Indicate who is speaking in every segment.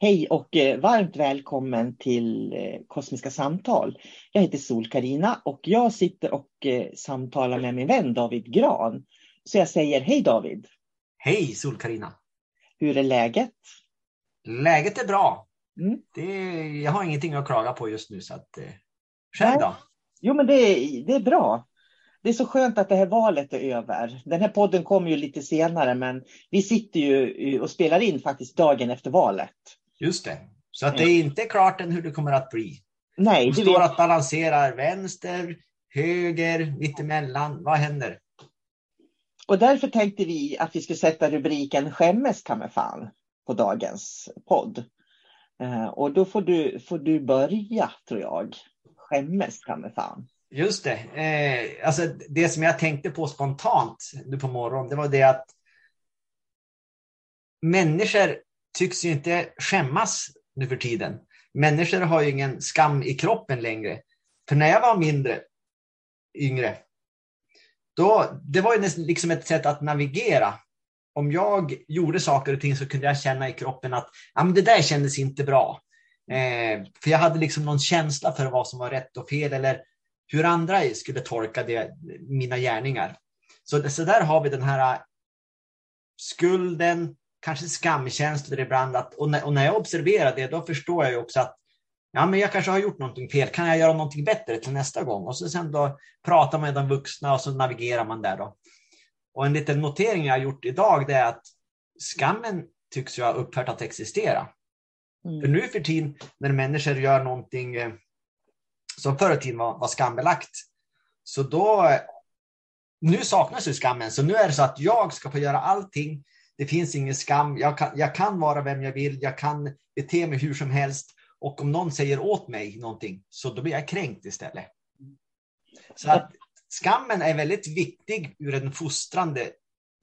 Speaker 1: Hej och eh, varmt välkommen till eh, Kosmiska samtal. Jag heter sol karina och jag sitter och eh, samtalar med min vän David Gran. Så jag säger hej David.
Speaker 2: Hej sol karina
Speaker 1: Hur är läget?
Speaker 2: Läget är bra.
Speaker 1: Mm.
Speaker 2: Det, jag har ingenting att klaga på just nu. Så att, själv då?
Speaker 1: Jo men det är, det är bra. Det är så skönt att det här valet är över. Den här podden kommer ju lite senare men vi sitter ju och spelar in faktiskt dagen efter valet.
Speaker 2: Just det. Så att det är inte klart än hur det kommer att bli.
Speaker 1: Nej,
Speaker 2: det står vet... att balansera vänster, höger, mittemellan. Vad händer?
Speaker 1: Och därför tänkte vi att vi skulle sätta rubriken Skämmes kan fan på dagens podd. Uh, och då får du, får du börja tror jag. Skämmes kan fan.
Speaker 2: Just det. Eh, alltså det som jag tänkte på spontant nu på morgonen, det var det att människor tycks ju inte skämmas nu för tiden. Människor har ju ingen skam i kroppen längre. För när jag var mindre, yngre, då, det var ju liksom ett sätt att navigera. Om jag gjorde saker och ting så kunde jag känna i kroppen att ja, men det där kändes inte bra. Eh, för jag hade liksom någon känsla för vad som var rätt och fel eller hur andra skulle tolka det, mina gärningar. Så, så där har vi den här skulden, kanske skamkänslor ibland. Att, och, när, och när jag observerar det, då förstår jag ju också att ja, men jag kanske har gjort någonting fel. Kan jag göra någonting bättre till nästa gång? Och så sen då pratar man med de vuxna och så navigerar man där. Då. Och en liten notering jag har gjort idag det är att skammen tycks ju ha upphört att existera. Mm. För nu för tiden när människor gör någonting eh, som förr i tiden var, var skambelagt, Så då, nu saknas ju skammen, så nu är det så att jag ska få göra allting. Det finns ingen skam. Jag kan, jag kan vara vem jag vill. Jag kan bete mig hur som helst. Och om någon säger åt mig någonting, så då blir jag kränkt istället. Så att skammen är väldigt viktig ur en fostrande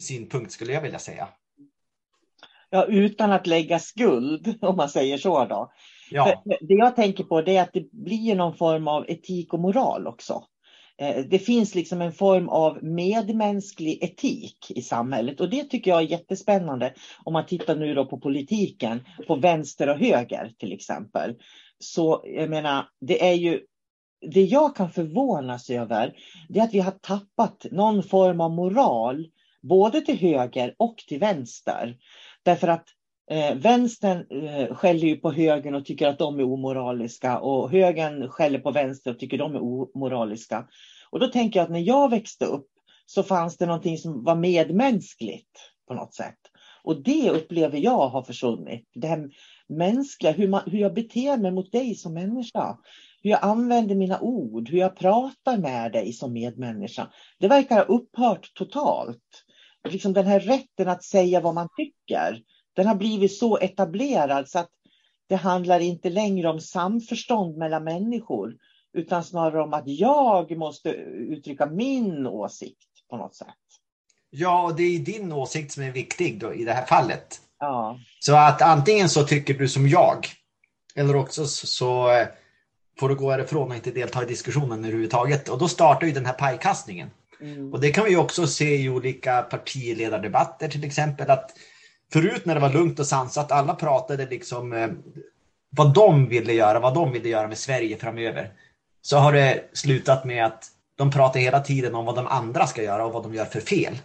Speaker 2: synpunkt skulle jag vilja säga.
Speaker 1: Ja, utan att lägga skuld, om man säger så då. Ja. det jag tänker på är att det blir någon form av etik och moral också. Eh, det finns liksom en form av medmänsklig etik i samhället och det tycker jag är jättespännande om man tittar nu då på politiken, på vänster och höger till exempel. Så jag menar, det är ju det jag kan förvånas över det är att vi har tappat någon form av moral både till höger och till vänster. Därför att eh, vänstern eh, skäller ju på högern och tycker att de är omoraliska och högern skäller på vänster och tycker de är omoraliska. Och då tänker jag att när jag växte upp så fanns det någonting som var medmänskligt på något sätt. Och det upplever jag har försvunnit. Det här mänskliga, hur, man, hur jag beter mig mot dig som människa. Hur jag använder mina ord, hur jag pratar med dig som medmänniska. Det verkar ha upphört totalt. Liksom den här rätten att säga vad man tycker, den har blivit så etablerad så att det handlar inte längre om samförstånd mellan människor utan snarare om att jag måste uttrycka min åsikt på något sätt.
Speaker 2: Ja, och det är din åsikt som är viktig då, i det här fallet.
Speaker 1: Ja.
Speaker 2: Så att antingen så tycker du som jag eller också så eh, får du gå härifrån och inte delta i diskussionen överhuvudtaget. Och då startar ju den här pajkastningen. Mm. Och det kan vi också se i olika partiledardebatter till exempel. att Förut när det var lugnt och sansat, alla pratade liksom eh, vad de ville göra, vad de ville göra med Sverige framöver så har det slutat med att de pratar hela tiden om vad de andra ska göra och vad de gör för fel.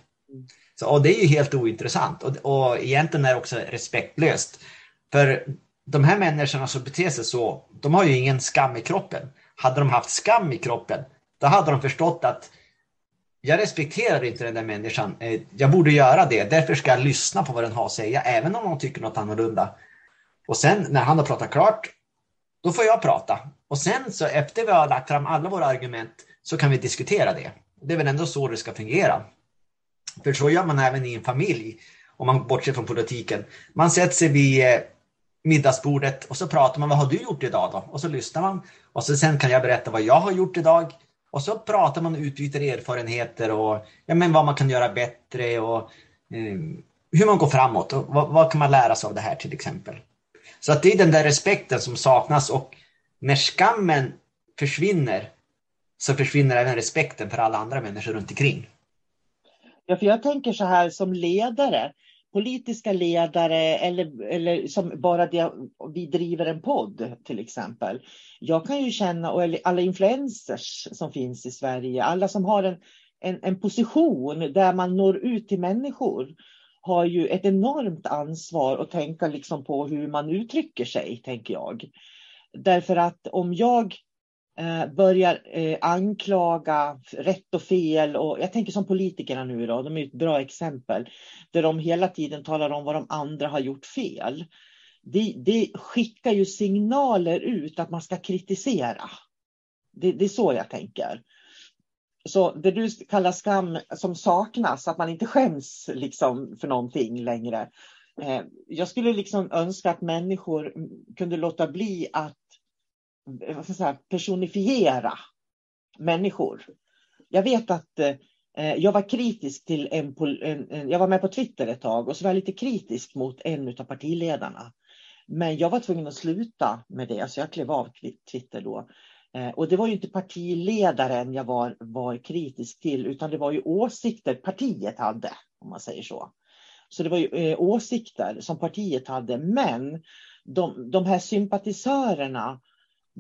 Speaker 2: Så, och det är ju helt ointressant och, och egentligen är det också respektlöst. För de här människorna som beter sig så, de har ju ingen skam i kroppen. Hade de haft skam i kroppen, då hade de förstått att jag respekterar inte den där människan. Eh, jag borde göra det, därför ska jag lyssna på vad den har att säga, även om de tycker något annorlunda. Och sen när han har pratat klart, då får jag prata. Och sen så efter vi har lagt fram alla våra argument så kan vi diskutera det. Det är väl ändå så det ska fungera. För så gör man även i en familj, om man bortser från politiken. Man sätter sig vid eh, middagsbordet och så pratar man, vad har du gjort idag då? Och så lyssnar man. Och så sen kan jag berätta vad jag har gjort idag. Och så pratar man och utbyter erfarenheter och ja, men vad man kan göra bättre och eh, hur man går framåt och vad, vad, kan man lära sig av det här till exempel. Så att det är den där respekten som saknas och när skammen försvinner så försvinner även respekten för alla andra människor runt omkring.
Speaker 1: Ja, för jag tänker så här som ledare, politiska ledare eller, eller som bara det, vi driver en podd till exempel. Jag kan ju känna, och alla influencers som finns i Sverige, alla som har en, en, en position där man når ut till människor har ju ett enormt ansvar att tänka liksom på hur man uttrycker sig, tänker jag. Därför att om jag Eh, börjar eh, anklaga rätt och fel, och jag tänker som politikerna nu idag, de är ett bra exempel, där de hela tiden talar om vad de andra har gjort fel. Det, det skickar ju signaler ut att man ska kritisera. Det, det är så jag tänker. Så det du kallar skam som saknas, att man inte skäms liksom för någonting längre. Eh, jag skulle liksom önska att människor kunde låta bli att vad ska jag säga, personifiera människor. Jag vet att eh, jag var kritisk till en, en, en, jag var med på Twitter ett tag och så var jag lite kritisk mot en av partiledarna. Men jag var tvungen att sluta med det, så jag klev av Twitter då. Eh, och det var ju inte partiledaren jag var, var kritisk till, utan det var ju åsikter partiet hade, om man säger så. Så det var ju eh, åsikter som partiet hade, men de, de här sympatisörerna,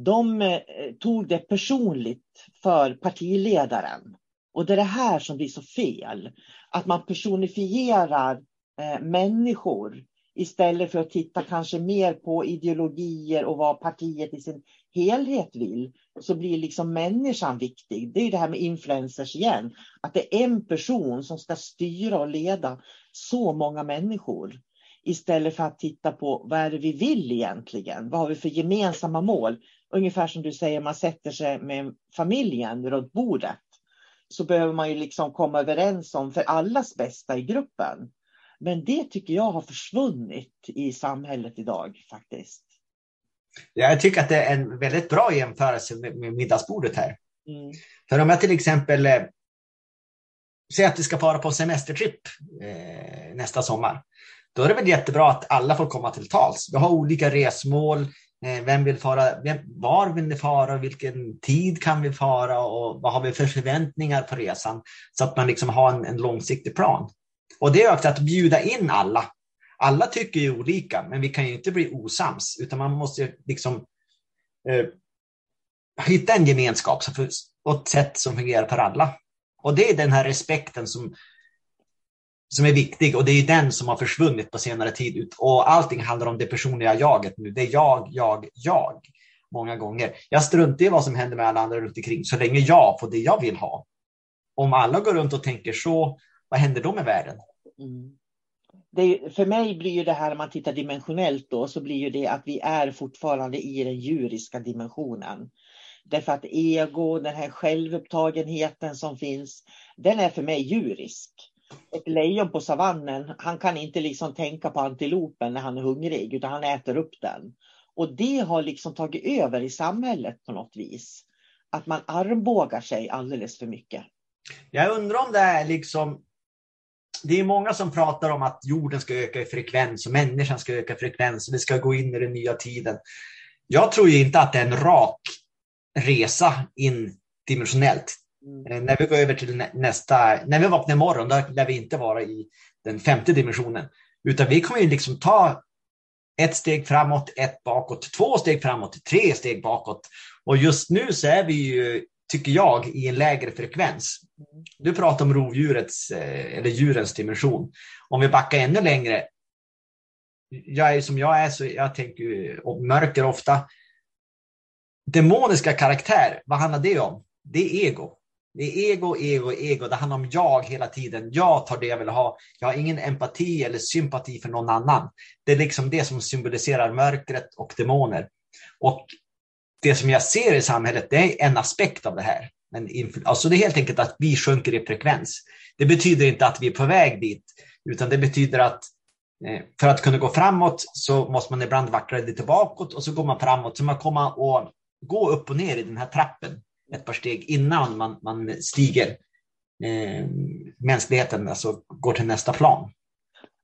Speaker 1: de eh, tog det personligt för partiledaren. Och det är det här som blir så fel, att man personifierar eh, människor istället för att titta kanske mer på ideologier och vad partiet i sin helhet vill, så blir liksom människan viktig. Det är det här med influencers igen, att det är en person som ska styra och leda så många människor. Istället för att titta på vad är det vi vill egentligen? Vad har vi för gemensamma mål? Ungefär som du säger, man sätter sig med familjen runt bordet så behöver man ju liksom komma överens om för allas bästa i gruppen. Men det tycker jag har försvunnit i samhället idag faktiskt.
Speaker 2: Jag tycker att det är en väldigt bra jämförelse med, middagsbordet här. Mm. För om jag till exempel eh, säger att vi ska fara på semestertripp eh, nästa sommar. Då är det väl jättebra att alla får komma till tals. Vi har olika resmål. Eh, vem vill fara? Vem, var vill ni fara? Vilken tid kan vi fara? Och vad har vi för förväntningar på resan? Så att man liksom har en, en långsiktig plan. Och det är också att bjuda in alla. Alla tycker ju olika, men vi kan ju inte bli osams, utan man måste liksom eh, hitta en gemenskap och ett sätt som fungerar för alla. Och det är den här respekten som, som är viktig och det är den som har försvunnit på senare tid. Och allting handlar om det personliga jaget nu. Det är jag, jag, jag. Många gånger. Jag struntar i vad som händer med alla andra runt omkring så länge jag får det jag vill ha. Om alla går runt och tänker så, vad händer då med världen? Mm.
Speaker 1: Det, för mig blir ju det här, om man tittar dimensionellt då, så blir ju det att vi är fortfarande i den djuriska dimensionen. Därför att ego, den här självupptagenheten som finns, den är för mig djurisk. Ett lejon på savannen, han kan inte liksom tänka på antilopen när han är hungrig, utan han äter upp den. Och det har liksom tagit över i samhället på något vis. Att man armbågar sig alldeles för mycket.
Speaker 2: Jag undrar om det är liksom det är många som pratar om att jorden ska öka i frekvens och människan ska öka i frekvens och vi ska gå in i den nya tiden. Jag tror ju inte att det är en rak resa in dimensionellt. Mm. Eh, när vi går över till nästa, när vi vaknar imorgon, då lär vi inte vara i den femte dimensionen. Utan vi kommer ju liksom ta ett steg framåt, ett bakåt, två steg framåt, tre steg bakåt. Och just nu så är vi ju, tycker jag, i en lägre frekvens. Mm. Du pratar om rovdjurets, eh, eller djurens dimension. Om vi backar ännu längre. Jag är som jag är, så jag tänker mörker ofta demoniska karaktär, vad handlar det om? Det är ego. Det är ego, ego, ego. Det handlar om jag hela tiden. Jag tar det jag vill ha. Jag har ingen empati eller sympati för någon annan. Det är liksom det som symboliserar mörkret och demoner. Och det som jag ser i samhället, det är en aspekt av det här. Men alltså det är helt enkelt att vi sjunker i frekvens. Det betyder inte att vi är på väg dit, utan det betyder att eh, för att kunna gå framåt så måste man ibland vackla lite bakåt och så går man framåt. Så man kommer och gå upp och ner i den här trappen ett par steg innan man, man stiger eh, mänskligheten, alltså går till nästa plan.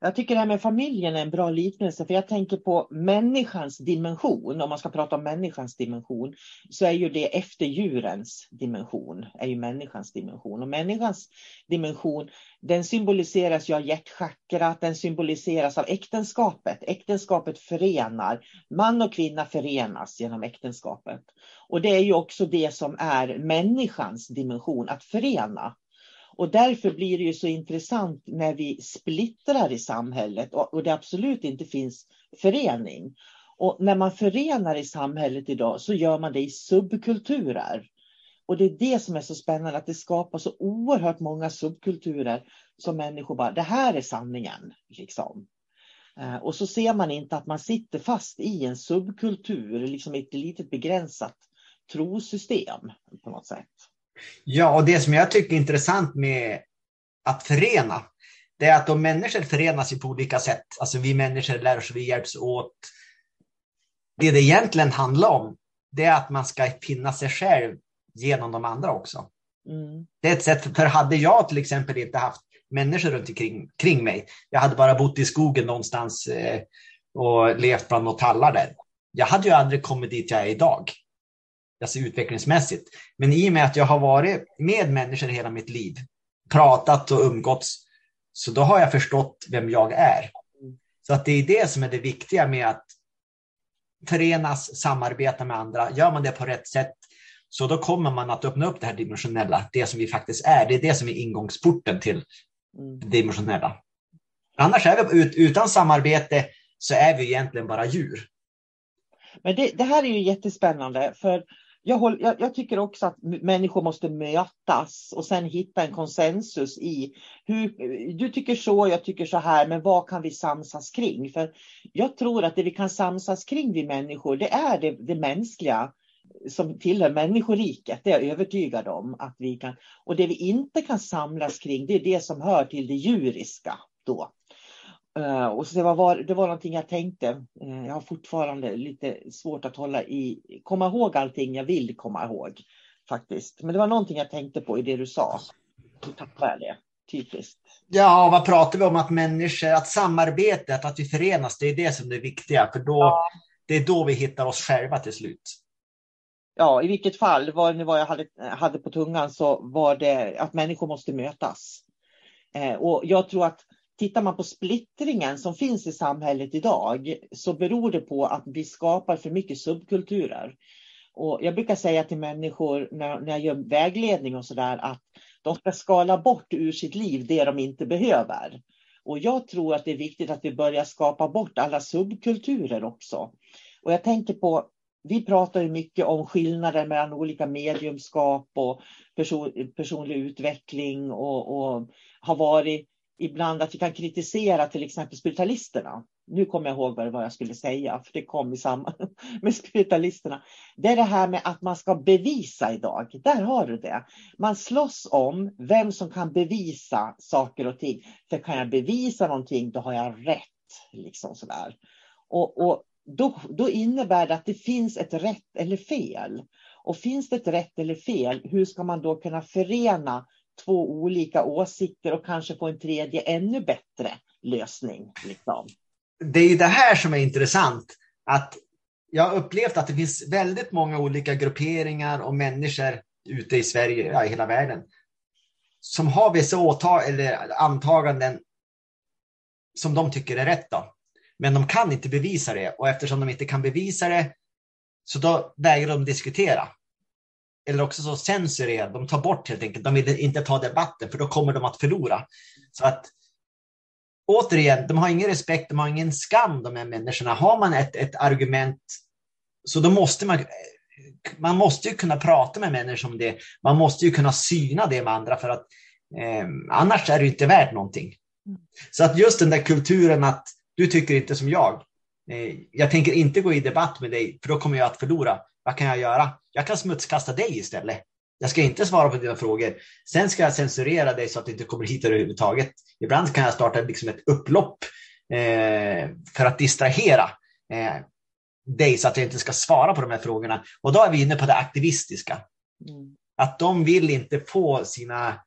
Speaker 1: Jag tycker det här med familjen är en bra liknelse, för jag tänker på människans dimension. Om man ska prata om människans dimension, så är ju det efter djurens dimension, är ju människans dimension. Och människans dimension, den symboliseras ju av hjärtchakrat, den symboliseras av äktenskapet. Äktenskapet förenar, man och kvinna förenas genom äktenskapet. Och det är ju också det som är människans dimension, att förena. Och därför blir det ju så intressant när vi splittrar i samhället och, och det absolut inte finns förening. Och när man förenar i samhället idag så gör man det i subkulturer. Och det är det som är så spännande, att det skapar så oerhört många subkulturer som människor bara, det här är sanningen. Liksom. Eh, och så ser man inte att man sitter fast i en subkultur, liksom ett litet begränsat trosystem på något sätt.
Speaker 2: Ja, och det som jag tycker är intressant med att förena, det är att om människor förenas på olika sätt, alltså vi människor lär oss, vi hjälps åt. Det det egentligen handlar om, det är att man ska finna sig själv genom de andra också. Mm. Det är ett sätt, för hade jag till exempel inte haft människor runt omkring kring mig, jag hade bara bott i skogen någonstans eh, och levt bland några tallar där. Jag hade ju aldrig kommit dit jag är idag alltså utvecklingsmässigt. Men i och med att jag har varit med människor hela mitt liv, pratat och umgåtts, så då har jag förstått vem jag är. Så att det är det som är det viktiga med att förenas, samarbeta med andra. Gör man det på rätt sätt, så då kommer man att öppna upp det här dimensionella, det som vi faktiskt är. Det är det som är ingångsporten till det dimensionella. Annars är vi utan samarbete så är vi egentligen bara djur.
Speaker 1: Men det, det här är ju jättespännande, för jag, håller, jag, jag, tycker också att människor måste mötas och sen hitta en konsensus i hur du tycker så, jag tycker så här, men vad kan vi samsas kring? För jag tror att det vi kan samsas kring vi människor, det är det, det mänskliga. som tillhör människoriket, det är jag övertygad om att vi kan. Och det vi inte kan samlas kring, det är det som hör till det djuriska då. Uh, och så det, var, det var någonting jag tänkte. Uh, jag har fortfarande lite svårt att hålla i, komma ihåg allting jag vill komma ihåg faktiskt. Men det var någonting jag tänkte på i det du sa. Då tappade jag det. Typiskt.
Speaker 2: Ja, vad pratar vi om? Att människor, att samarbetet, att vi förenas, det är det som är det viktiga. För då, ja. det är då vi hittar oss själva till slut.
Speaker 1: Ja, i vilket fall, vad, vad jag hade, hade på tungan, så var det att människor måste mötas. Eh, och jag tror att tittar man på splittringen som finns i samhället idag så beror det på att vi skapar för mycket subkulturer. Och jag brukar säga till människor när, när jag gör vägledning och sådär att de ska skala bort ur sitt liv det de inte behöver. Och jag tror att det är viktigt att vi börjar skapa bort alla subkulturer också. Och jag tänker på, vi pratar ju mycket om skillnader mellan olika mediumskap och person, personlig utveckling och, och har varit ibland att vi kan kritisera till exempel spiritualisterna. Nu kommer jag ihåg vad jag skulle säga, för det kom i samband med spiritualisterna. Det är det här med att man ska bevisa idag. Där har du det. Man slåss om vem som kan bevisa saker och ting. För kan jag bevisa någonting, då har jag rätt. Liksom sådär. Och, och då, då innebär det att det finns ett rätt eller fel. Och finns det ett rätt eller fel, hur ska man då kunna förena två olika åsikter och kanske få en tredje ännu bättre lösning. Liksom.
Speaker 2: Det är ju det här som är intressant. Att jag har upplevt att det finns väldigt många olika grupperingar och människor ute i Sverige, ja, i hela världen, som har vissa åtag eller antaganden som de tycker är rätt. Då. Men de kan inte bevisa det och eftersom de inte kan bevisa det så då vägrar de diskutera eller också så censurerar de, tar bort helt enkelt, de vill inte ta debatten för då kommer de att förlora. Så att återigen, de har ingen respekt, de har ingen skam de här människorna. Har man ett, ett argument så då måste man, man måste ju kunna prata med människor om det. Man måste ju kunna syna det med andra för att eh, annars är det inte värt någonting. Så att just den där kulturen att du tycker inte som jag. Eh, jag tänker inte gå i debatt med dig för då kommer jag att förlora. Vad kan jag göra? Jag kan smutskasta dig istället. Jag ska inte svara på dina frågor. Sen ska jag censurera dig så att du inte kommer hit överhuvudtaget. Ibland kan jag starta liksom ett upplopp eh, för att distrahera eh, dig så att jag inte ska svara på de här frågorna. Och då är vi inne på det aktivistiska. Mm. Att de vill inte få sina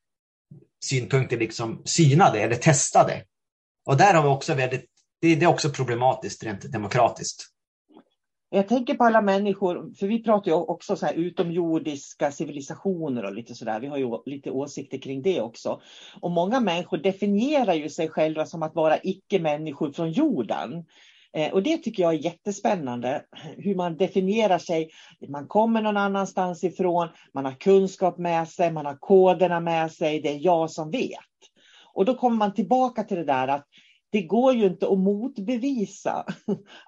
Speaker 2: synpunkter liksom synade eller testade. Och där har vi också väldigt, det, det är också problematiskt rent demokratiskt.
Speaker 1: Jag tänker på alla människor, för vi pratar ju också så här utomjordiska civilisationer och lite sådär. Vi har ju lite åsikter kring det också. Och många människor definierar ju sig själva som att vara icke-människor från jorden. Eh, och det tycker jag är jättespännande, hur man definierar sig. Man kommer någon annanstans ifrån, man har kunskap med sig, man har koderna med sig, det är jag som vet. Och då kommer man tillbaka till det där att det går ju inte att motbevisa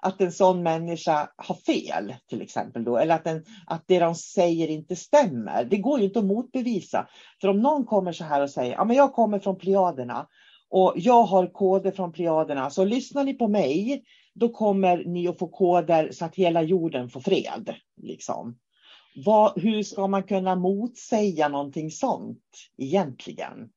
Speaker 1: att en sån människa har fel, till exempel. Då, eller att, den, att det de säger inte stämmer. Det går ju inte att motbevisa. För om någon kommer så här och säger, ja men jag kommer från Pleiaderna och jag har koder från Pleiaderna, så lyssnar ni på mig, då kommer ni att få koder så att hela jorden får fred. Liksom. Vad, hur ska man kunna motsäga någonting sånt egentligen?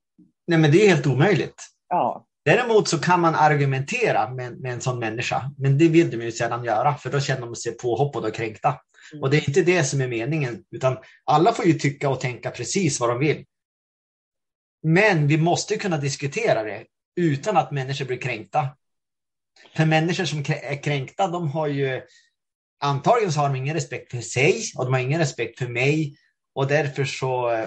Speaker 2: Nej, men det är helt omöjligt.
Speaker 1: Ja.
Speaker 2: Däremot så kan man argumentera med, med en sån människa, men det vill de ju sällan göra, för då känner de sig påhoppade och kränkta. Mm. Och det är inte det som är meningen, utan alla får ju tycka och tänka precis vad de vill. Men vi måste kunna diskutera det utan att människor blir kränkta. För människor som är kränkta, de har ju antagligen så har de ingen respekt för sig och de har ingen respekt för mig och därför så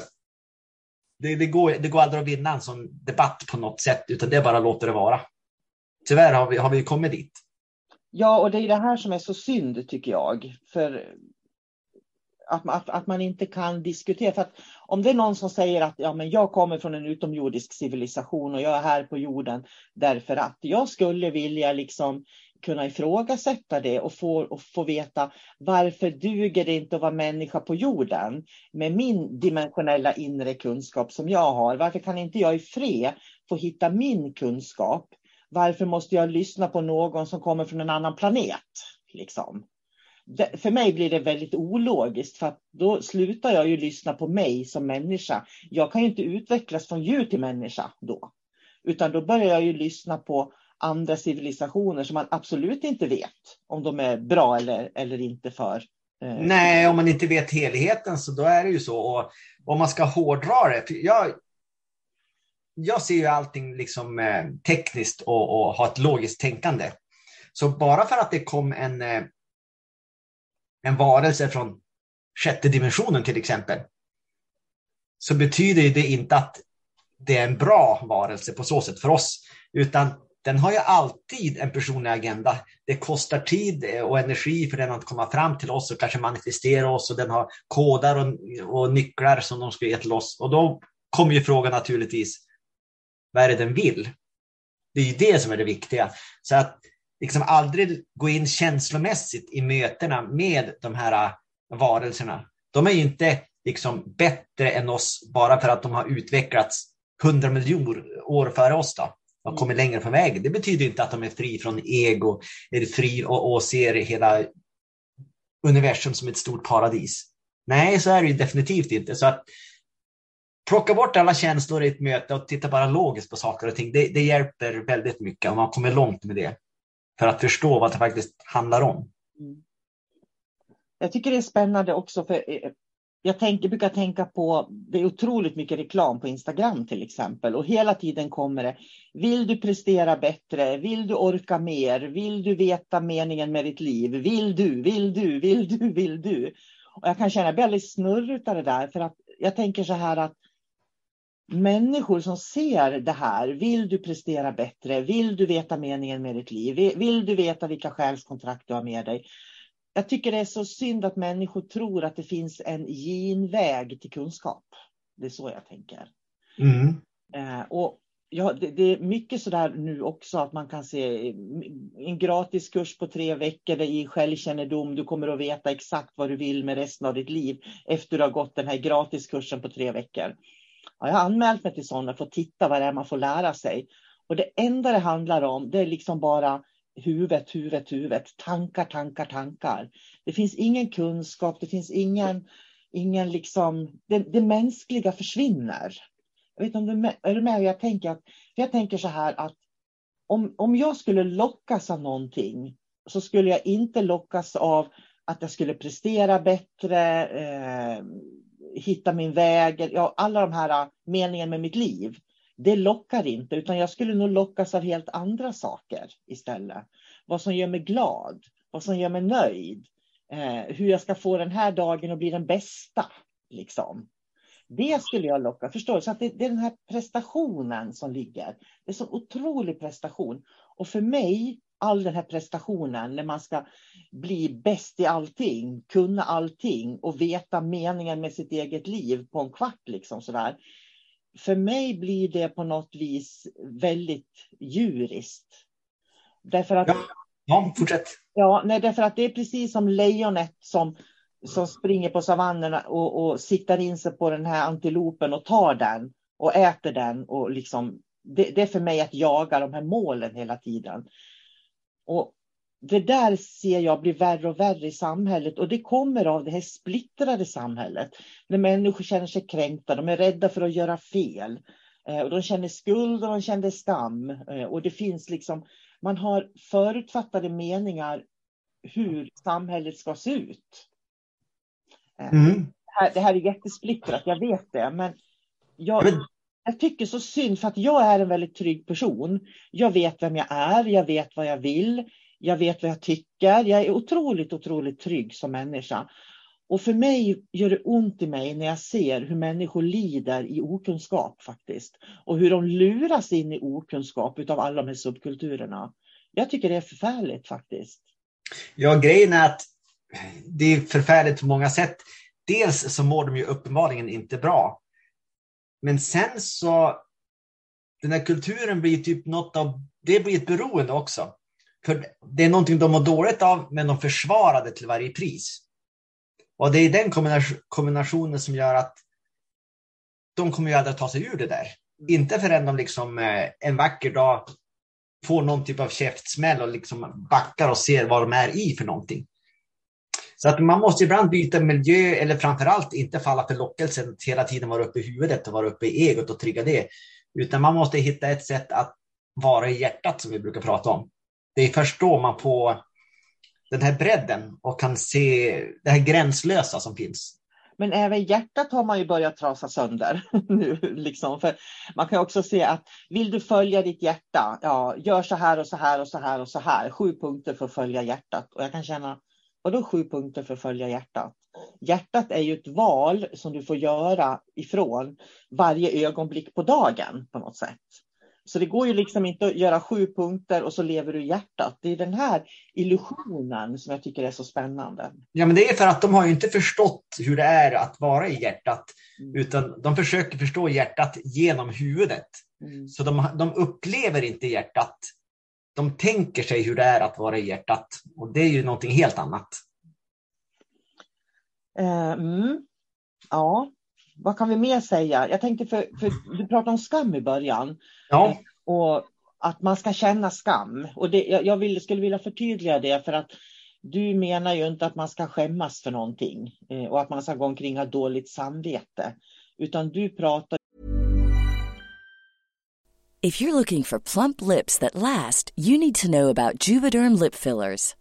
Speaker 2: det, det, går, det går aldrig att vinna en sån debatt på något sätt, utan det är bara att låta det vara. Tyvärr har vi, har vi kommit dit.
Speaker 1: Ja, och det är det här som är så synd tycker jag. För att, att, att man inte kan diskutera. För att om det är någon som säger att ja, men jag kommer från en utomjordisk civilisation och jag är här på jorden därför att jag skulle vilja liksom kunna ifrågasätta det och få, och få veta varför duger det inte att vara människa på jorden med min dimensionella inre kunskap som jag har. Varför kan inte jag i fred få hitta min kunskap? Varför måste jag lyssna på någon som kommer från en annan planet? Liksom? det, för mig blir det väldigt ologiskt för att då slutar jag ju lyssna på mig som människa. Jag kan ju inte utvecklas från djur till människa då. Utan då börjar jag ju lyssna på andra civilisationer som man absolut inte vet om de är bra eller, eller inte för.
Speaker 2: Eh, Nej, om man inte vet helheten så då är det ju så. Och om man ska hårdra det. Jag, jag ser ju allting liksom eh, tekniskt och, och har ett logiskt tänkande. Så bara för att det kom en, eh, en varelse från sjätte dimensionen till exempel, så betyder det inte att det är en bra varelse på så sätt för oss, utan den har ju alltid en personlig agenda. Det kostar tid och energi för den att komma fram till oss och kanske manifestera oss och den har kodar och, och nycklar som de ska ge till oss. Och då kommer ju frågan naturligtvis, vad är det den vill? Det är ju det som är det viktiga. Så att liksom aldrig gå in känslomässigt i mötena med de här varelserna. De är ju inte liksom bättre än oss bara för att de har utvecklats hundra miljoner år före oss. Då har kommit längre på vägen. Det betyder inte att de är fri från ego, är fri och, och ser hela universum som ett stort paradis. Nej, så är det definitivt inte. Så att plocka bort alla känslor i ett möte och titta bara logiskt på saker och ting. Det, det hjälper väldigt mycket och man kommer långt med det. För att förstå vad det faktiskt handlar om. Mm.
Speaker 1: Jag tycker det är spännande också, för eh, jag tänker, brukar tänka på, det är otroligt mycket reklam på Instagram till exempel och hela tiden kommer det, vill du prestera bättre, vill du orka mer, vill du veta meningen med ditt liv, vill du, vill du, vill du, vill du. Och jag kan känna, jag blir alldeles snurrig av det där för att jag tänker så här att människor som ser det här, vill du prestera bättre, vill du veta meningen med ditt liv, vill du veta vilka själskontrakt du har med dig, jag tycker det är så synd att människor tror att det finns en genväg till kunskap. Det är så jag tänker. Mm. Eh, och ja, det, det, är mycket sådär nu också att man kan se en gratis kurs på tre veckor i självkännedom. Du kommer att veta exakt vad du vill med resten av ditt liv efter du har gått den här gratiskursen på tre veckor. Ja, jag har anmält mig till sådana för att titta vad det är man får lära sig. Och det enda det handlar om, det är liksom bara huvudet, huvudet, huvudet, tankar, tankar, tankar. Det finns ingen kunskap, det finns ingen, ingen liksom, det, det mänskliga försvinner. Jag vet inte om du är du med? Jag tänker, att, jag tänker så här att om, om jag skulle lockas av någonting så skulle jag inte lockas av att jag skulle prestera bättre, eh, hitta min väg, ja, alla de här ah, meningen med mitt liv det lockar inte, utan jag skulle nog lockas av helt andra saker istället. Vad som gör mig glad, vad som gör mig nöjd, eh, hur jag ska få den här dagen att bli den bästa. Liksom. Det skulle jag locka, förstår du? Så att det, det, är den här prestationen som ligger. Det är så otrolig prestation. Och för mig, all den här prestationen, när man ska bli bäst i allting, kunna allting och veta meningen med sitt eget liv på en kvart, liksom sådär för mig blir det på något vis väldigt djuriskt. Därför att,
Speaker 2: ja, ja fortsätt.
Speaker 1: Ja, nej, därför att det är precis som lejonet som, som springer på savannen och, och siktar in sig på den här antilopen och tar den och äter den. Och liksom, det, det är för mig att jaga de här målen hela tiden. Och det där ser jag blir värre och värre i samhället och det kommer av det här splittrade samhället. När människor känner sig kränkta, de är rädda för att göra fel. Eh, och de känner skuld och de känner skam. Eh, och det finns liksom, man har förutfattade meningar hur samhället ska se ut. Eh, mm. Det, här, det här är jättesplittrat, jag vet det. Men jag, jag tycker så synd för att jag är en väldigt trygg person. Jag vet vem jag är, jag vet vad jag vill. Jag vet vad jag tycker. Jag är otroligt, otroligt trygg som människa. Och för mig gör det ont i mig när jag ser hur människor lider i okunskap faktiskt. Och hur de luras in i okunskap av alla de här subkulturerna. Jag tycker det är förfärligt faktiskt.
Speaker 2: Ja, grejen är att det är förfärligt på många sätt. Dels så mår de ju uppenbarligen inte bra. Men sen så, den här kulturen blir typ något av, det blir ett beroende också. För det är någonting de mår dåligt av, men de försvarar det till varje pris. Och det är den kombinationen som gör att de kommer ju aldrig att ta sig ur det där. Mm. Inte förrän de liksom eh, en vacker dag får någon typ av käftsmäll och liksom backar och ser vad de är i för någonting. Så att man måste ibland byta miljö eller framförallt inte falla för lockelsen att hela tiden vara uppe i huvudet och vara uppe i egot och trigga det. Utan man måste hitta ett sätt att vara i hjärtat som vi brukar prata om. Det är först då man får den här bredden och kan se det här gränslösa som finns.
Speaker 1: Men även hjärtat har man ju börjat trasa sönder nu. Liksom. För man kan också se att vill du följa ditt hjärta, ja, gör så här och så här och så här och så här. Sju punkter för att följa hjärtat. Och jag kan känna, vadå sju punkter för att följa hjärtat? Hjärtat är ju ett val som du får göra ifrån varje ögonblick på dagen på något sätt. Så det går ju liksom inte att göra sju punkter och så lever du i hjärtat. Det är den här illusionen som jag tycker är så spännande.
Speaker 2: Ja, men det är för att de har ju inte förstått hur det är att vara i hjärtat, mm. utan de försöker förstå hjärtat genom huvudet. Mm. Så de, de upplever inte hjärtat. De tänker sig hur det är att vara i hjärtat och det är ju någonting helt annat.
Speaker 1: Eh, mm. Ja, vad kan vi mer säga? Jag tänkte, för, för du pratade om skam i början.
Speaker 2: Ja.
Speaker 1: Och att man ska känna skam. Och det, jag vill, skulle vilja förtydliga det för att du menar ju inte att man ska skämmas för någonting eh, och att man ska gå omkring och ha dåligt samvete. Utan du pratar
Speaker 3: If you're looking for plump lips that last, you need to know about Juvederm lip fillers.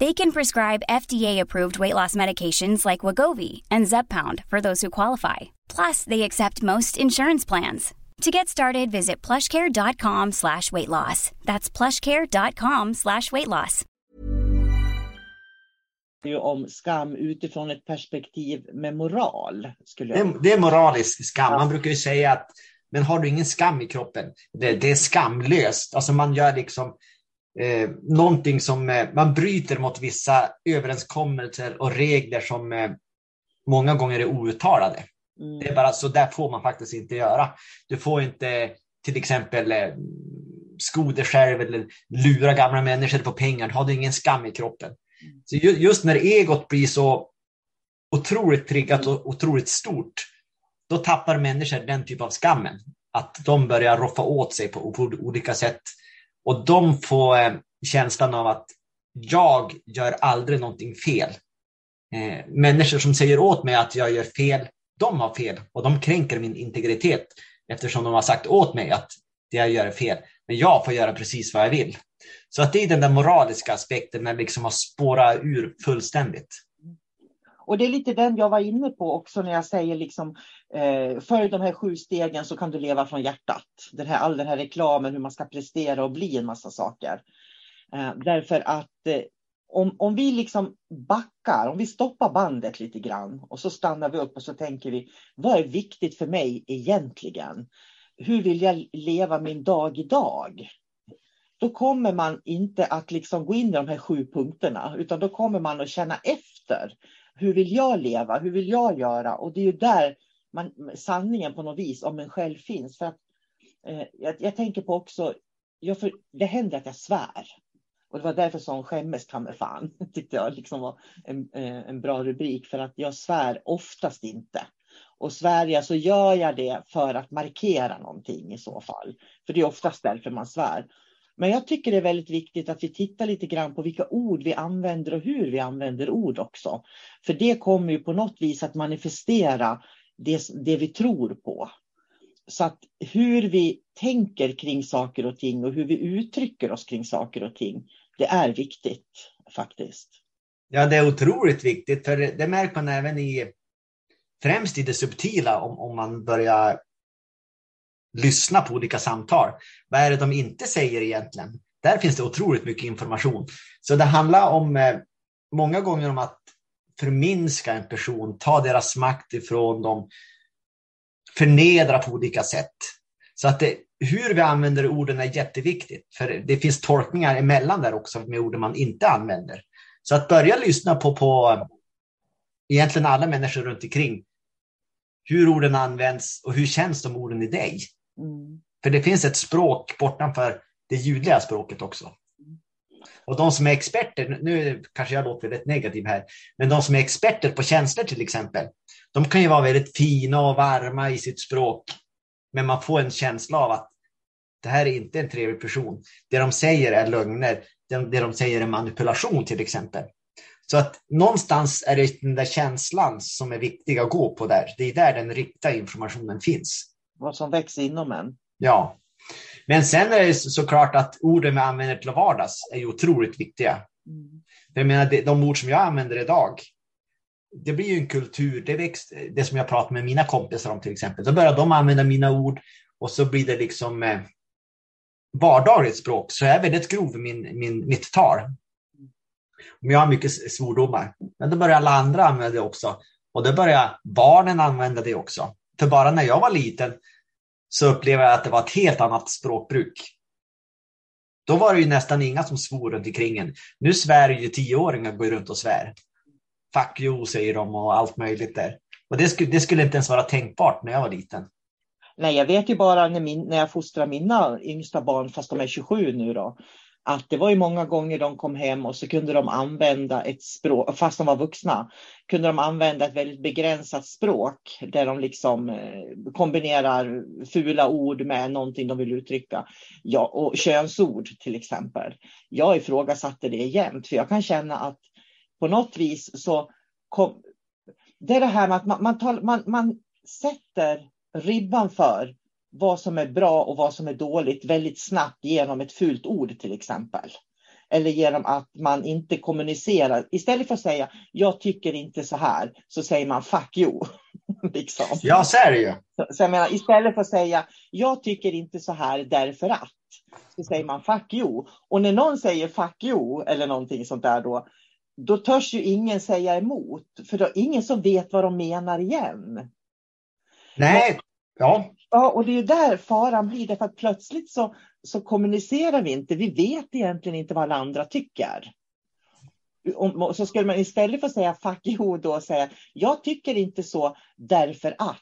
Speaker 4: They can prescribe FDA-approved weight loss medications like Wagovi and Zepbound for those who qualify. Plus, they accept most insurance plans. To get started, visit plushcare.com slash weight loss. That's plushcare.com slash weight loss.
Speaker 1: om skam utifrån ett perspektiv med moral. Skulle
Speaker 2: jag... det, det är moralisk skam. Man brukar ju säga att men har du ingen skam i kroppen, det, det är skamlöst. Alltså man gör liksom eh, någonting som eh, man bryter mot vissa överenskommelser och regler som eh, många gånger är outtalade. Mm. Det är bara så där får man faktiskt inte göra. Du får inte till exempel eh, sko dig själv eller lura gamla människor på pengar. Har du ingen skam i kroppen. Mm. Så just när egot blir så otroligt triggat och otroligt stort, då tappar människor den typ av skammen. Att de börjar roffa åt sig på, på olika sätt och de får eh, känslan av att jag gör aldrig någonting fel. Eh, människor som säger åt mig att jag gör fel, de har fel och de kränker min integritet eftersom de har sagt åt mig att det jag gör är fel. Men jag får göra precis vad jag vill. Så att det är den där moraliska aspekten när liksom har spårat ur fullständigt.
Speaker 1: Och det är lite den jag var inne på också när jag säger liksom eh, följ de här sju stegen så kan du leva från hjärtat. Den här, all den här reklamen hur man ska prestera och bli en massa saker. Eh, därför att eh, om, om vi liksom backar, om vi stoppar bandet lite grann och så stannar vi upp och så tänker vi vad är viktigt för mig egentligen? Hur vill jag leva min dag idag? Då kommer man inte att liksom gå in i de här sju punkterna utan då kommer man att känna efter hur vill jag leva? Hur vill jag göra? Och det är ju där man, sanningen på något vis om en själv finns. För att, eh, jag, jag, tänker på också, jag för, det händer att jag svär. Och det var därför som skämmes kan med fan. tyckte jag liksom var en, eh, en bra rubrik. För att jag svär oftast inte. Och svär jag så gör jag det för att markera någonting i så fall. För det är oftast därför man svär. Men jag tycker det är väldigt viktigt att vi tittar lite grann på vilka ord vi använder och hur vi använder ord också. För det kommer ju på något vis att manifestera det, det vi tror på. Så att hur vi tänker kring saker och ting och hur vi uttrycker oss kring saker och ting, det är viktigt faktiskt.
Speaker 2: Ja, det är otroligt viktigt, för det märker man även i främst i det subtila om, om man börjar lyssna på olika samtal. Vad är det de inte säger egentligen? Där finns det otroligt mycket information. Så det handlar om eh, många gånger om att förminska en person, ta deras makt ifrån dem, förnedra på olika sätt. Så att det, hur vi använder orden är jätteviktigt, för det finns tolkningar emellan där också med orden man inte använder. Så att börja lyssna på, på egentligen alla människor runt omkring, hur orden används och hur känns de orden i dig? Mm. För det finns ett språk bortanför det ljudliga språket också. Och de som är experter, nu kanske jag låter rätt negativ här, men de som är experter på känslor till exempel, de kan ju vara väldigt fina och varma i sitt språk, men man får en känsla av att det här är inte en trevlig person. Det de säger är lögner, det de säger är manipulation till exempel. Så att någonstans är det den där känslan som är viktig att gå på där. Det är där den riktiga informationen finns
Speaker 1: vad som växer inom en.
Speaker 2: Ja, men sen är det såklart att orden vi använder till vardags är ju otroligt viktiga. Mm. Jag menar, de ord som jag använder idag, det blir ju en kultur, det, växt, det som jag pratar med mina kompisar om till exempel, då börjar de använda mina ord och så blir det liksom eh, vardagligt språk, så jag är väldigt grov i min, min, mitt tal. Om jag har mycket svordomar, men då börjar alla andra använda det också. Och då börjar barnen använda det också. För bara när jag var liten så upplevde jag att det var ett helt annat språkbruk. Då var det ju nästan inga som svor runt omkring en. Nu svär ju tioåringar går runt och svär. Fuck you säger de och allt möjligt där. Och det skulle, det skulle inte ens vara tänkbart när jag var liten.
Speaker 1: Nej, jag vet ju bara när, min, när jag fostrar mina yngsta barn, fast de är 27 nu då, att det var ju många gånger de kom hem och så kunde de använda ett språk, fast de var vuxna, kunde de använda ett väldigt begränsat språk där de liksom eh, kombinerar fula ord med någonting de vill uttrycka. Ja, och könsord till exempel. Jag ifrågasatte det jämt, för jag kan känna att på något vis så kom, det är det här med att man, man, tar, man, man sätter ribban för vad som är bra och vad som är dåligt väldigt snabbt genom ett fult ord till exempel. Eller genom att man inte kommunicerar. Istället för att säga jag tycker inte så här så säger man fuck you. liksom.
Speaker 2: Ja, så är det ju.
Speaker 1: Så jag menar, istället för att säga jag tycker inte så här därför att så säger man fuck you. Och när någon säger fuck you eller någonting sånt där då då törs ju ingen säga emot. För då är ingen som vet vad de menar igen.
Speaker 2: Nej, ja.
Speaker 1: Ja, och det är där faran blir, därför att plötsligt så, så kommunicerar vi inte. Vi vet egentligen inte vad alla andra tycker. Och så skulle man istället för att säga fuck you då säga jag tycker inte så därför att.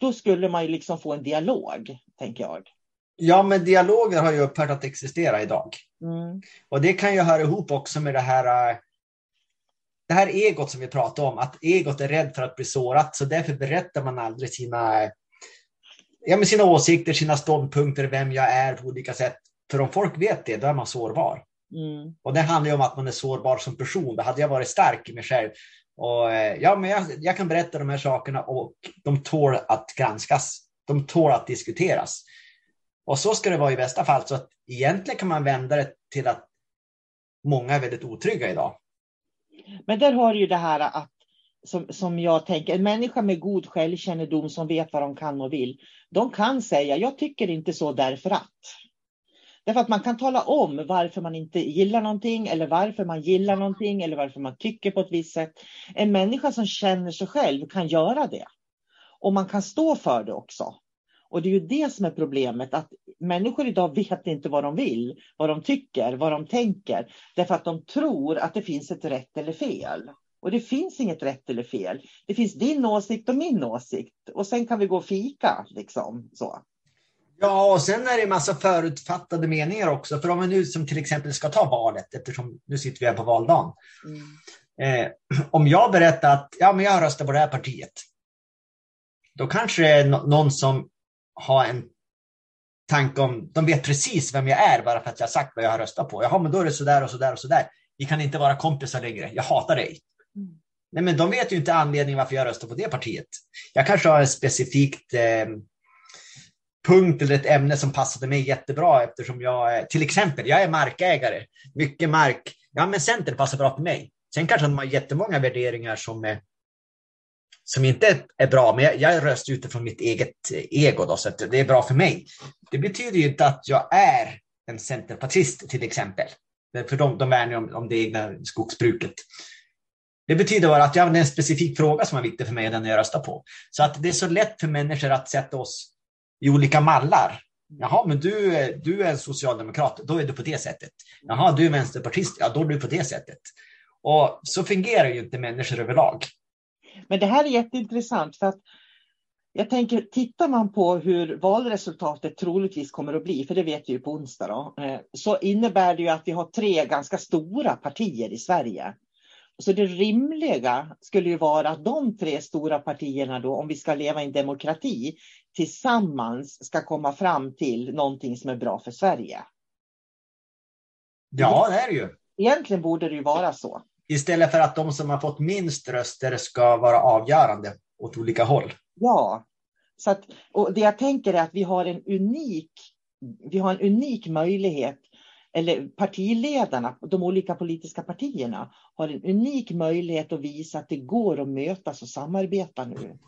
Speaker 1: Då skulle man ju liksom få en dialog, tänker jag.
Speaker 2: Ja, men dialoger har ju upphört att existera idag. Mm. Och det kan ju höra ihop också med det här äh, det här egot som vi pratade om, att egot är rädd för att bli sårat, så därför berättar man aldrig sina ja, med sina åsikter, sina ståndpunkter, vem jag är på olika sätt. För om folk vet det, då är man sårbar. Mm. Och det handlar ju om att man är sårbar som person. Då hade jag varit stark i mig själv. Och, eh, ja, men jag, jag kan berätta de här sakerna och de tål att granskas. De tål att diskuteras. Och så ska det vara i bästa fall. Så att egentligen kan man vända det till att många är väldigt otrygga idag.
Speaker 1: Men där har du ju det här att som, som jag tänker, en människa med god självkännedom som vet vad de kan och vill, de kan säga jag tycker inte så därför att. Därför att man kan tala om varför man inte gillar någonting eller varför man gillar någonting eller varför man tycker på ett visst sätt. En människa som känner sig själv kan göra det. Och man kan stå för det också. Och det är ju det som är problemet, att människor idag vet inte vad de vill, vad de tycker, vad de tänker. Därför att de tror att det finns ett rätt eller fel. Och det finns inget rätt eller fel. Det finns din åsikt och min åsikt. Och sen kan vi gå och fika. Liksom, så.
Speaker 2: Ja, och sen är det en massa förutfattade meningar också. För om vi nu som till exempel ska ta valet, eftersom nu sitter vi här på valdagen. Mm. Eh, om jag berättar att ja, men jag röstar på det här partiet. Då kanske det är någon som har en tanke om, de vet precis vem jag är bara för att jag har sagt vad jag har röstat på. Jaha, men då är det sådär och sådär och sådär. Vi kan inte vara kompisar längre. Jag hatar dig. Mm. Nej, men de vet ju inte anledningen varför jag röstar på det partiet. Jag kanske har ett specifikt eh, punkt eller ett ämne som passade mig jättebra eftersom jag, till exempel, jag är markägare. Mycket mark. Ja, men Center passar bra för mig. Sen kanske de har jättemånga värderingar som är som inte är bra, men jag, jag röstar utifrån mitt eget eh, ego, då, så det är bra för mig. Det betyder ju inte att jag är en centerpartist till exempel. Eh, för de, de värnar om, om det egna skogsbruket. Det betyder bara att jag har en specifik fråga som är viktig för mig, den jag röstar på. Så att det är så lätt för människor att sätta oss i olika mallar. Jaha, men du, eh, du är en socialdemokrat, då är du på det sättet. Jaha, du är vänsterpartist, ja då är du på det sättet. Och så fungerar ju inte människor överlag.
Speaker 1: Men det här är jätteintressant för att jag tänker, tittar man på hur valresultatet troligtvis kommer att bli, för det vet vi ju på onsdag, då, eh, så innebär det ju att vi har tre ganska stora partier i Sverige. Så det rimliga skulle ju vara att de tre stora partierna då, om vi ska leva i en demokrati, tillsammans ska komma fram till någonting som är bra för Sverige.
Speaker 2: Ja, det är det ju.
Speaker 1: Egentligen borde det ju vara så.
Speaker 2: Istället för att de som har fått minst röster ska vara avgörande åt olika håll.
Speaker 1: Ja, så att, och det jag tänker är att vi har en unik, vi har en unik möjlighet eller partiledarna, de olika politiska partierna, har en unik möjlighet att visa att det går att mötas och samarbeta nu.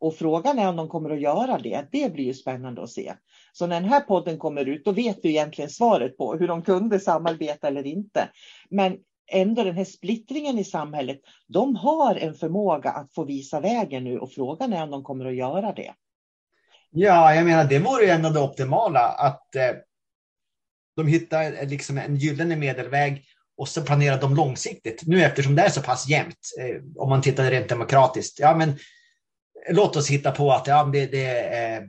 Speaker 1: Och frågan är om de kommer att göra det. Det blir ju spännande att se. Så när den här podden kommer ut, då vet vi egentligen svaret på hur de kunde samarbeta eller inte. Men ändå den här splittringen i samhället, de har en förmåga att få visa vägen nu och frågan är om de kommer att göra det.
Speaker 2: Ja, jag menar det vore ju ändå det optimala att eh, de hittar eh, liksom en gyllene medelväg och så planerar de långsiktigt. Nu eftersom det är så pass jämnt, eh, om man tittar rent demokratiskt, ja men låt oss hitta på att ja, det, det, eh,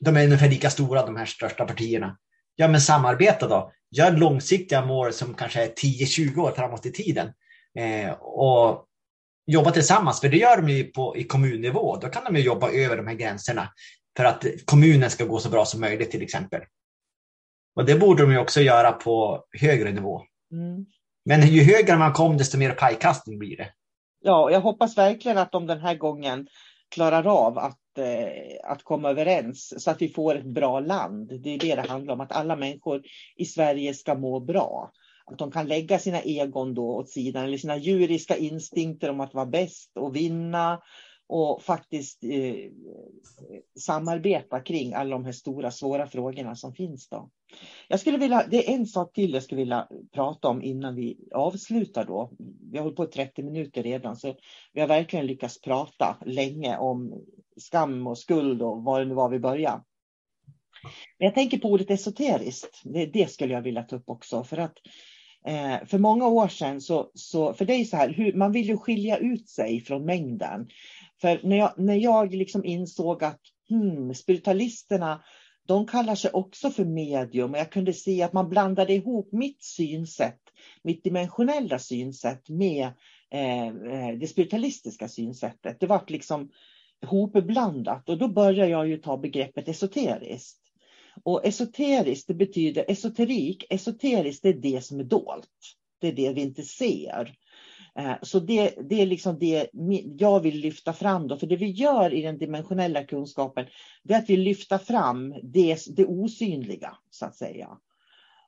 Speaker 2: de är ungefär lika stora de här största partierna. Ja men samarbeta då gör långsiktiga mål som kanske är 10-20 år framåt i tiden. Eh, och jobba tillsammans, för det gör de ju på, i kommunnivå. Då kan de ju jobba över de här gränserna för att kommunen ska gå så bra som möjligt till exempel. Och det borde de ju också göra på högre nivå. Mm. Men ju högre man kom, desto mer pajkastning blir det.
Speaker 1: Ja, jag hoppas verkligen att de den här gången klarar av att Eh, att komma överens så att vi får ett bra land. Det är det det handlar om, att alla människor i Sverige ska må bra. Att de kan lägga sina egon då åt sidan eller sina djuriska instinkter om att vara bäst och vinna och faktiskt eh, samarbeta kring alla de här stora svåra frågorna som finns. Då. Jag skulle vilja, det är en sak till jag skulle vilja prata om innan vi avslutar. Då. Vi har hållit på i 30 minuter redan så vi har verkligen lyckats prata länge om skam och skuld och vad det nu var vi började. Men jag tänker på ordet esoteriskt. Det, det skulle jag vilja ta upp också för att eh, för många år sedan så, så för det är så här, hur, man vill ju skilja ut sig från mängden. För när jag, när jag liksom insåg att hmm, spiritualisterna, de kallar sig också för medium och jag kunde se att man blandade ihop mitt synsätt, mitt dimensionella synsätt med eh, eh det spiritualistiska synsättet. Det var liksom hopblandat och då börjar jag ju ta begreppet esoteriskt. Och esoteriskt, det betyder esoterik, esoteriskt det är det som är dolt. Det är det vi inte ser. Eh, så det, det är liksom det jag vill lyfta fram. Då. För det vi gör i den dimensionella kunskapen, det är att vi lyfter fram det, det osynliga, så att säga.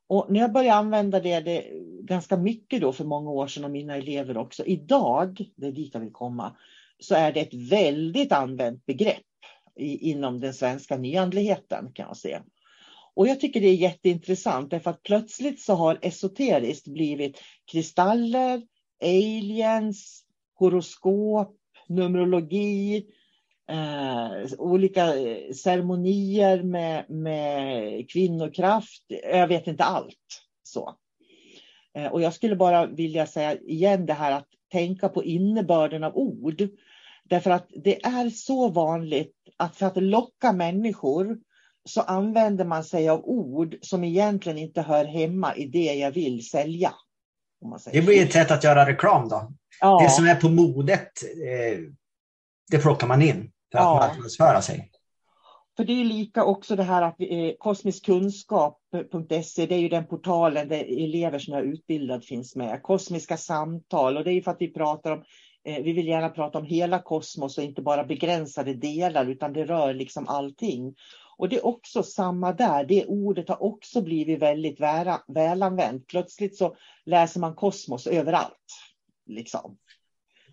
Speaker 1: Och när jag började använda det, det ganska mycket då för många år sedan och mina elever också. Idag, det är dit jag vill komma, så är det ett väldigt använt begrepp i, inom den svenska nyandligheten kan jag se. Och jag tycker det är jätteintressant därför att plötsligt så har esoteriskt blivit kristaller, aliens, horoskop, numerologi, eh, olika ceremonier med, med kvinnokraft. Jag vet inte allt. så. Eh, och jag skulle bara vilja säga igen det här att tänka på innebörden av ord. Därför att det är så vanligt att för att locka människor så använder man sig av ord som egentligen inte hör hemma i det jag vill sälja.
Speaker 2: det blir ett sätt att göra reklam då. Ja. Det som är på modet, eh, det plockar man in för att ja. marknadsföra sig.
Speaker 1: För det är lika också det här att eh, kosmiskkunskap.se, det är ju den portalen där elever som är utbildade finns med. Kosmiska samtal och det är för att vi pratar om Eh, vi vill gärna prata om hela kosmos och inte bara begränsade delar utan det rör liksom allting. Och det är också samma där, det ordet har också blivit väldigt välanvänt. Plötsligt så läser man kosmos överallt. Liksom.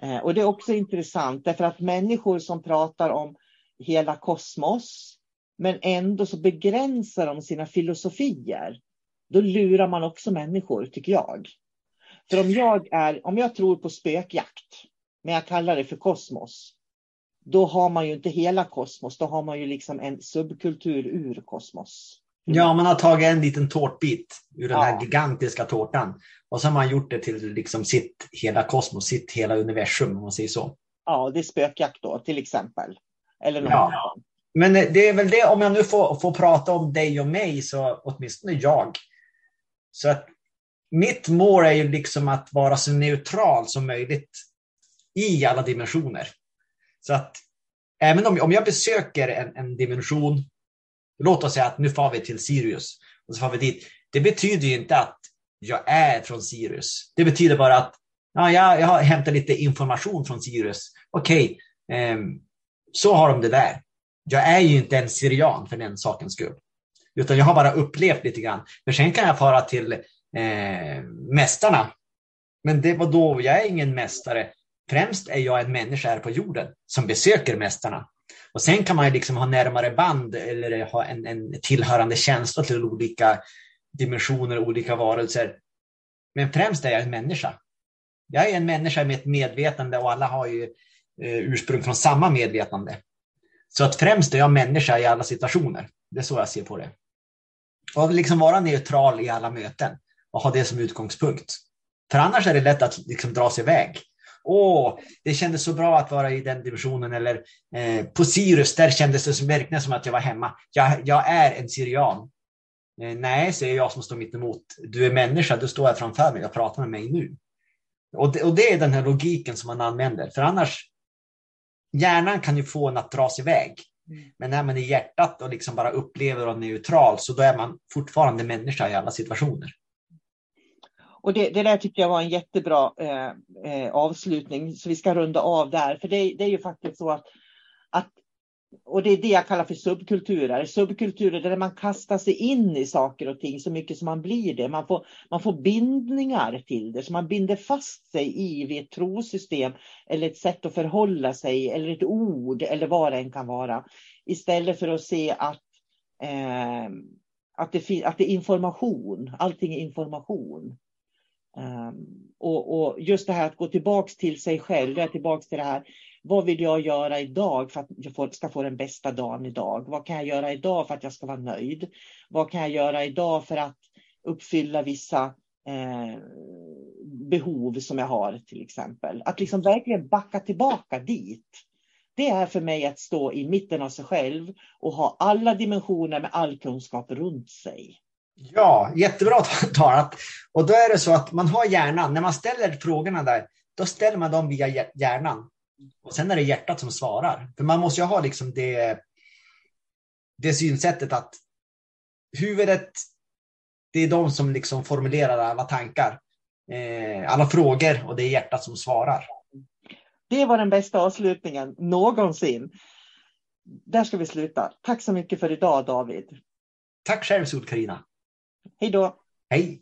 Speaker 1: Eh, och det är också intressant därför att människor som pratar om hela kosmos men ändå så begränsar de sina filosofier. Då lurar man också människor, tycker jag. För om jag, är, om jag tror på spökjakt, men jag kallar det för kosmos, då har man ju inte hela kosmos, då har man ju liksom en subkultur ur kosmos.
Speaker 2: Ja, man har tagit en liten tårtbit ur den ja. här gigantiska tårtan och så har man gjort det till liksom sitt hela kosmos, sitt hela universum om man säger så.
Speaker 1: Ja, det är spökjakt då till exempel. Eller något ja.
Speaker 2: Men det är väl det, om jag nu får, får prata om dig och mig, så åtminstone jag. Så att mitt mål är ju liksom att vara så neutral som möjligt i alla dimensioner. Så att även om, om jag besöker en, en dimension, låt oss säga att nu far vi till Sirius och så far vi dit. Det betyder ju inte att jag är från Sirius. Det betyder bara att ja, jag, jag har hämtat lite information från Sirius. Okej, okay, eh, så har de det där. Jag är ju inte en syrian för den sakens skull. Utan jag har bara upplevt lite grann. Men sen kan jag fara till eh, mästarna. Men det var då, jag är ingen mästare. Främst är jag en människa här på jorden som besöker mästarna. Och sen kan man ju liksom ha närmare band eller ha en, en tillhörande känsla till olika dimensioner, olika varelser. Men främst är jag en människa. Jag är en människa med ett medvetande och alla har ju eh, ursprung från samma medvetande. Så att främst är jag människa i alla situationer. Det är så jag ser på det. Och liksom vara neutral i alla möten och ha det som utgångspunkt. För annars är det lätt att liksom dra sig iväg åh, det kändes så bra att vara i den divisionen eller eh, på Sirius, där kändes det verkligen som att jag var hemma. Jag, jag är en syrian. Eh, nej, säger jag som står mitt emot. Du är människa, du står här framför mig och pratar med mig nu. Och det, och det är den här logiken som man använder, för annars, hjärnan kan ju få en att dra sig iväg. Mm. Men när man är hjärtat och liksom bara upplever och är neutral, så då är man fortfarande människa i alla situationer.
Speaker 1: Och det, det där tyckte jag var en jättebra eh, eh, avslutning, så vi ska runda av där. För det, det är ju faktiskt så att, att, och det är det jag kallar för subkulturer. Subkulturer där man kastar sig in i saker och ting så mycket som man blir det. Man får, man får bindningar till det, så man binder fast sig i vid ett trosystem eller ett sätt att förhålla sig eller ett ord eller vad det än kan vara. Istället för att se att eh, att det, att det är information, allting är information. Ehm, och, och, just det här att gå tillbaks till sig själv, jag tillbaks till det här. Vad vill jag göra idag för att jag ska få den bästa dagen idag? Vad kan jag göra idag för att jag ska vara nöjd? Vad kan jag göra idag för att uppfylla vissa eh, behov som jag har till exempel? Att liksom verkligen backa tillbaka dit. Det är för mig att stå i mitten av sig själv och ha alla dimensioner med all kunskap runt sig.
Speaker 2: Ja, jättebra talat. Och då är det så att man har hjärnan, när man ställer frågorna där, då ställer man dem via hjärnan. Och sen är det hjärtat som svarar. För man måste ju ha liksom det, det synsättet att huvudet, det är de som liksom formulerar alla tankar, eh, alla frågor och det är hjärtat som svarar.
Speaker 1: Det var den bästa avslutningen någonsin. Där ska vi sluta. Tack så mycket för idag David.
Speaker 2: Tack själv Sol-Carina.
Speaker 1: Hej då!
Speaker 2: Hej.